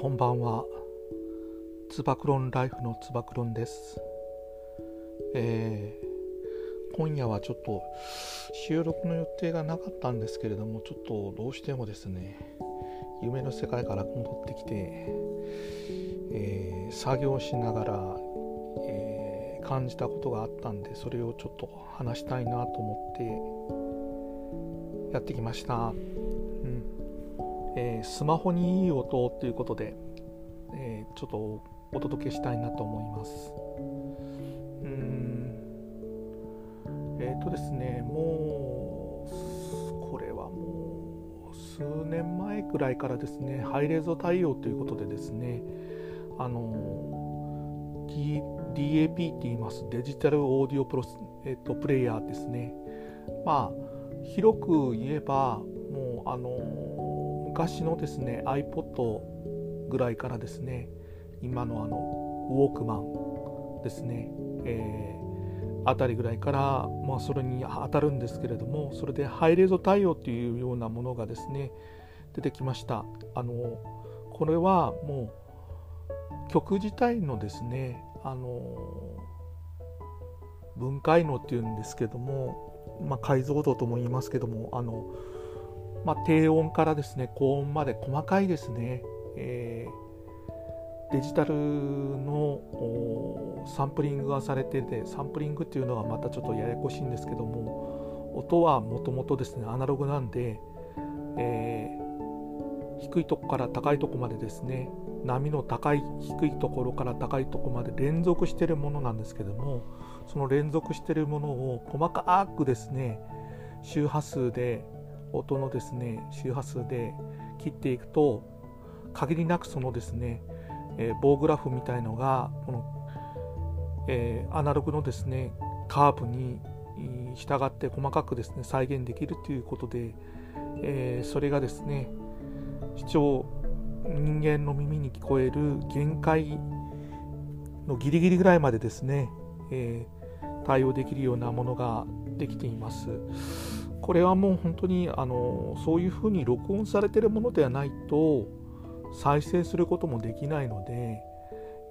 こんばんは。つばクロンライフのつばクロンです。えー、今夜はちょっと収録の予定がなかったんですけれども、ちょっとどうしてもですね、夢の世界から戻ってきて、えー、作業しながら、えー、感じたことがあったんで、それをちょっと話したいなと思ってやってきました。えー、スマホにいい音ということで、えー、ちょっとお届けしたいなと思います。うん。えっ、ー、とですねもうこれはもう数年前くらいからですねハイレゾ対応ということでですねあの DAP って言います。デジタルオーディオプロス、えーと、プレイヤーですね。まあ広く言えばもうあの昔のですね iPod ぐらいからですね今のあのウォークマンですね、えー、あたりぐらいから、まあ、それに当たるんですけれどもそれでハイレゾ対応というようなものがですね出てきました。あのこれはもう曲自体のですねあの分解能っていうんですけども、まあ、解像度とも言いますけどもあのまあ、低音からですね高音まで細かいですね、えー、デジタルのサンプリングがされててサンプリングっていうのはまたちょっとややこしいんですけども音はもともとですねアナログなんで、えー、低いとこから高いとこまでですね波の高い低いところから高いとこまで連続してるものなんですけどもその連続してるものを細かくですね周波数で音のですね周波数で切っていくと限りなくそのですね、えー、棒グラフみたいのがこの、えー、アナログのですねカーブに従って細かくですね再現できるということで、えー、それがですね視聴人間の耳に聞こえる限界のギリギリぐらいまでですね、え、対応できるようなものができています。これはもう本当にあのそういうふうに録音されてるものではないと再生することもできないので、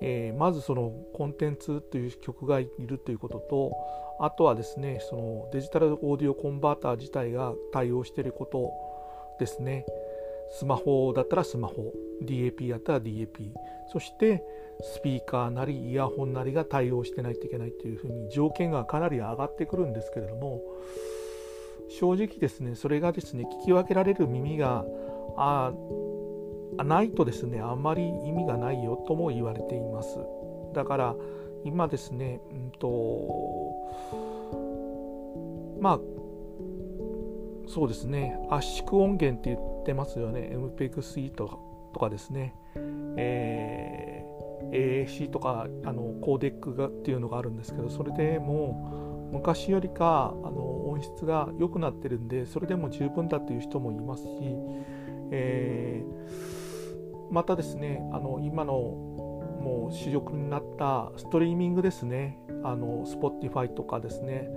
えー、まずそのコンテンツという曲がいるということとあとはですねそのデジタルオーディオコンバーター自体が対応していることですね。スマホだったらスマホ DAP だったら DAP そしてスピーカーなりイヤホンなりが対応してないといけないというふうに条件がかなり上がってくるんですけれども正直ですねそれがですね聞き分けられる耳があないとですねあんまり意味がないよとも言われています。だから今ですねうんとまあそうですね圧縮音源って言ってますよね MPEG-C とかとかですね、えー、AAC とかあのコーデックがっていうのがあるんですけどそれでもう昔よりかあの音質が良くなってるんでそれでも十分だという人もいますし、えー、またですねあの今のもう主力になったストリーミングですね。あの Spotify とかですね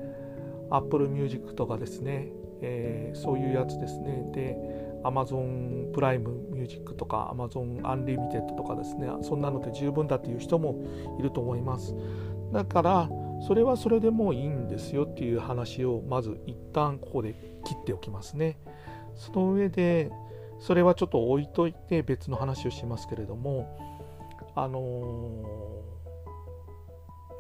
Apple Music とかですね、えー、そういうやつですね。で Amazon プライムミュージックとか Amazon アンリミテッドとかですね。そんなので十分だという人もいると思います。だからそれはそれでもいいんですよっていう話をまず一旦ここで切っておきますね。その上でそれはちょっと置いといて別の話をしますけれどもあの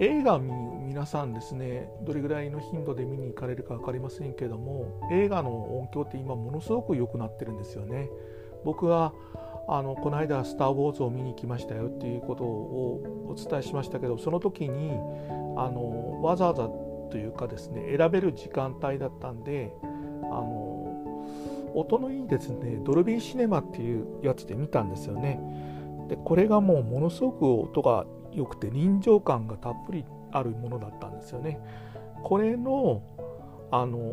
ー、映画皆さんですねどれぐらいの頻度で見に行かれるか分かりませんけども映画の音響って今ものすごく良くなってるんですよね。僕はあのこの間「スター・ウォーズ」を見に来ましたよっていうことをお伝えしましたけどその時にあのわざわざというかですね選べる時間帯だったんであの音のいいですねドルビーシネマっていうやつで見たんですよね。でこれがもうものすごく音が良くて臨場感がたっぷりあるものだったんですよね。これのあの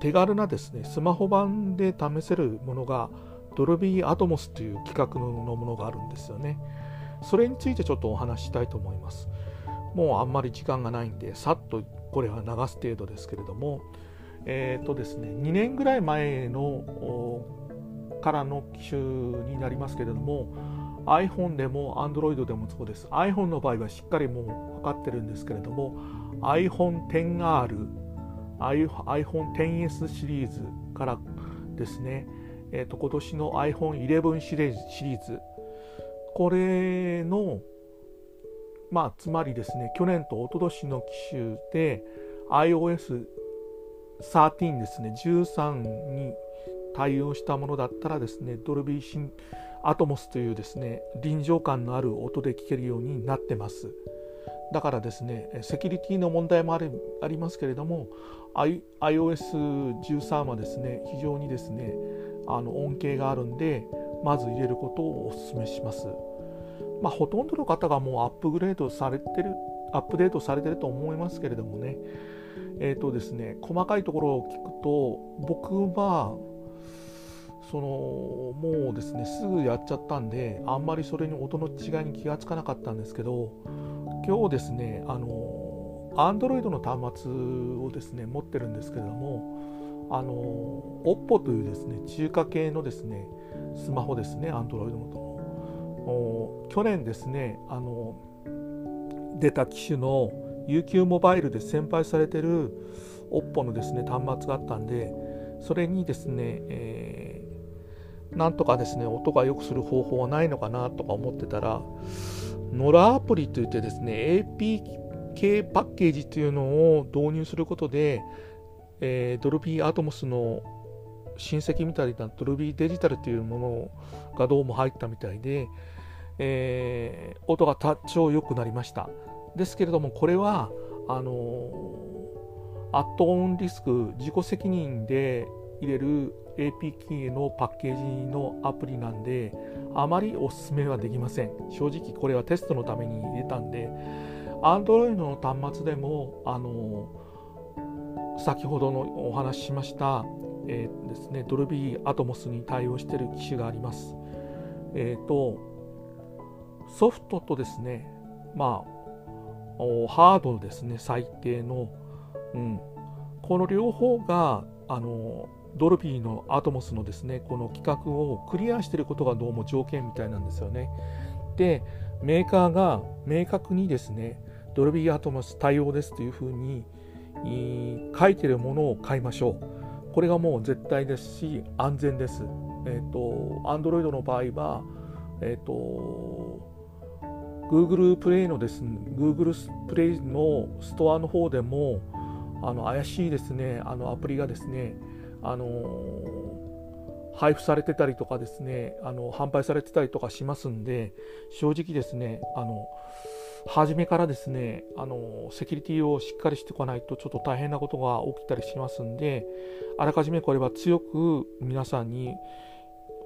手軽なですねスマホ版で試せるものがドルビーアトモスという企画のものがあるんですよね。それについてちょっとお話ししたいと思います。もうあんまり時間がないんでさっとこれは流す程度ですけれどもえっ、ー、とですね2年ぐらい前のからの機種になりますけれども iPhone でも Android でもそうです。iPhone の場合はしっかりもう分かってるんですけれども iPhone10R iPhone XS シリーズからですね、えーと、今年の iPhone11 シリーズシリーズこれのまあつまりですね去年と一昨年の機種で iOS13 ですね13に対応したものだったらですねドルビーシンアトモスというですね臨場感のある音で聴けるようになってます。だからですねセキュリティの問題もあありますけれども iOS13 はですね非常にですねあの恩恵があるんでまず入れることをお勧めします。まあほとんどの方がもうアップグレードされてるアップデートされてると思いますけれどもね。えっ、ー、とですね細かいところを聞くと僕はそのもうですねすぐやっちゃったんであんまりそれに音の違いに気がつかなかったんですけど今日ですねあの Android の端末をですね持ってるんですけれどもあの OPPO というですね中華系のですねスマホですね Android の去年ですねあの出た機種の UQ モバイルで先輩されてる OPPO のですね端末があったんでそれにですね、えなんとかですね音が良くする方法はないのかなとか思ってたらノラアプリといってですね APK パッケージというのを導入することで、えー、ドルビーアトモスの親戚みたいなドルビーデジタルというものがどうも入ったみたいで、えー、音が多少良くなりました。ですけれどもこれはあの、アットオンリスク自己責任で入れる APK のパッケージのアプリなんであまりおすすめはできません。正直これはテストのために入れたんで Android の端末でもあの先ほどのお話ししました、えー、ですね、ドルビーアトモスに対応している機種があります。えっ、ー、とソフトとですね、まあ、ハードですね、最低の、うん、この両方があのドルビーのアトモスのですねこの規格をクリアしていることがどうも条件みたいなんですよね。でメーカーが明確にですねドルビーアトモス対応ですというふうに書いてるものを買いましょう。これがもう絶対ですし安全です。えっ、ー、と Android の場合はえっ、ー、と Google プレイのですね Google プレイのストアの方でもあの怪しいですねあのアプリがですねあの配布されてたりとかですねあの販売されてたりとかしますんで正直ですねあの初めからですねあのセキュリティをしっかりしておかないとちょっと大変なことが起きたりしますんであらかじめこれは強く皆さんに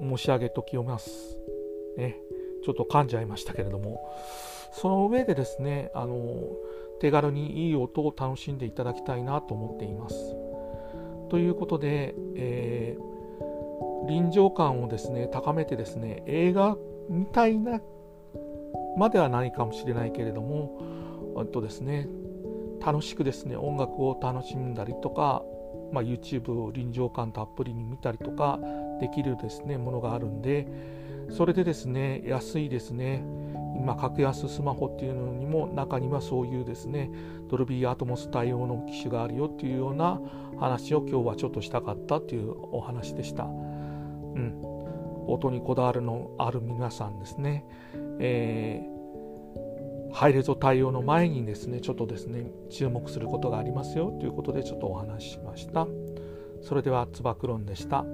申し上げておきます。ね、ちょっと噛んじゃいましたけれどもその上でですねあの手軽にいい音を楽しんでいただきたいなと思っています。ということで、えー、臨場感をですね高めてですね映画みたいなまではないかもしれないけれどもとですね楽しくですね音楽を楽しんだりとか、まあ、YouTube を臨場感たっぷりに見たりとかできるですねものがあるんでそれでですね安いですね今格安スマホっていうのにも中にはそういうですねドルビーアトモス対応の機種があるよっていうような話を今日はちょっとしたかったっていうお話でした。うん、音にこだわるのある皆さんですね、えー、ハイレゾ対応の前にですねちょっとですね注目することがありますよということでちょっとお話ししました。それではつば九論でした。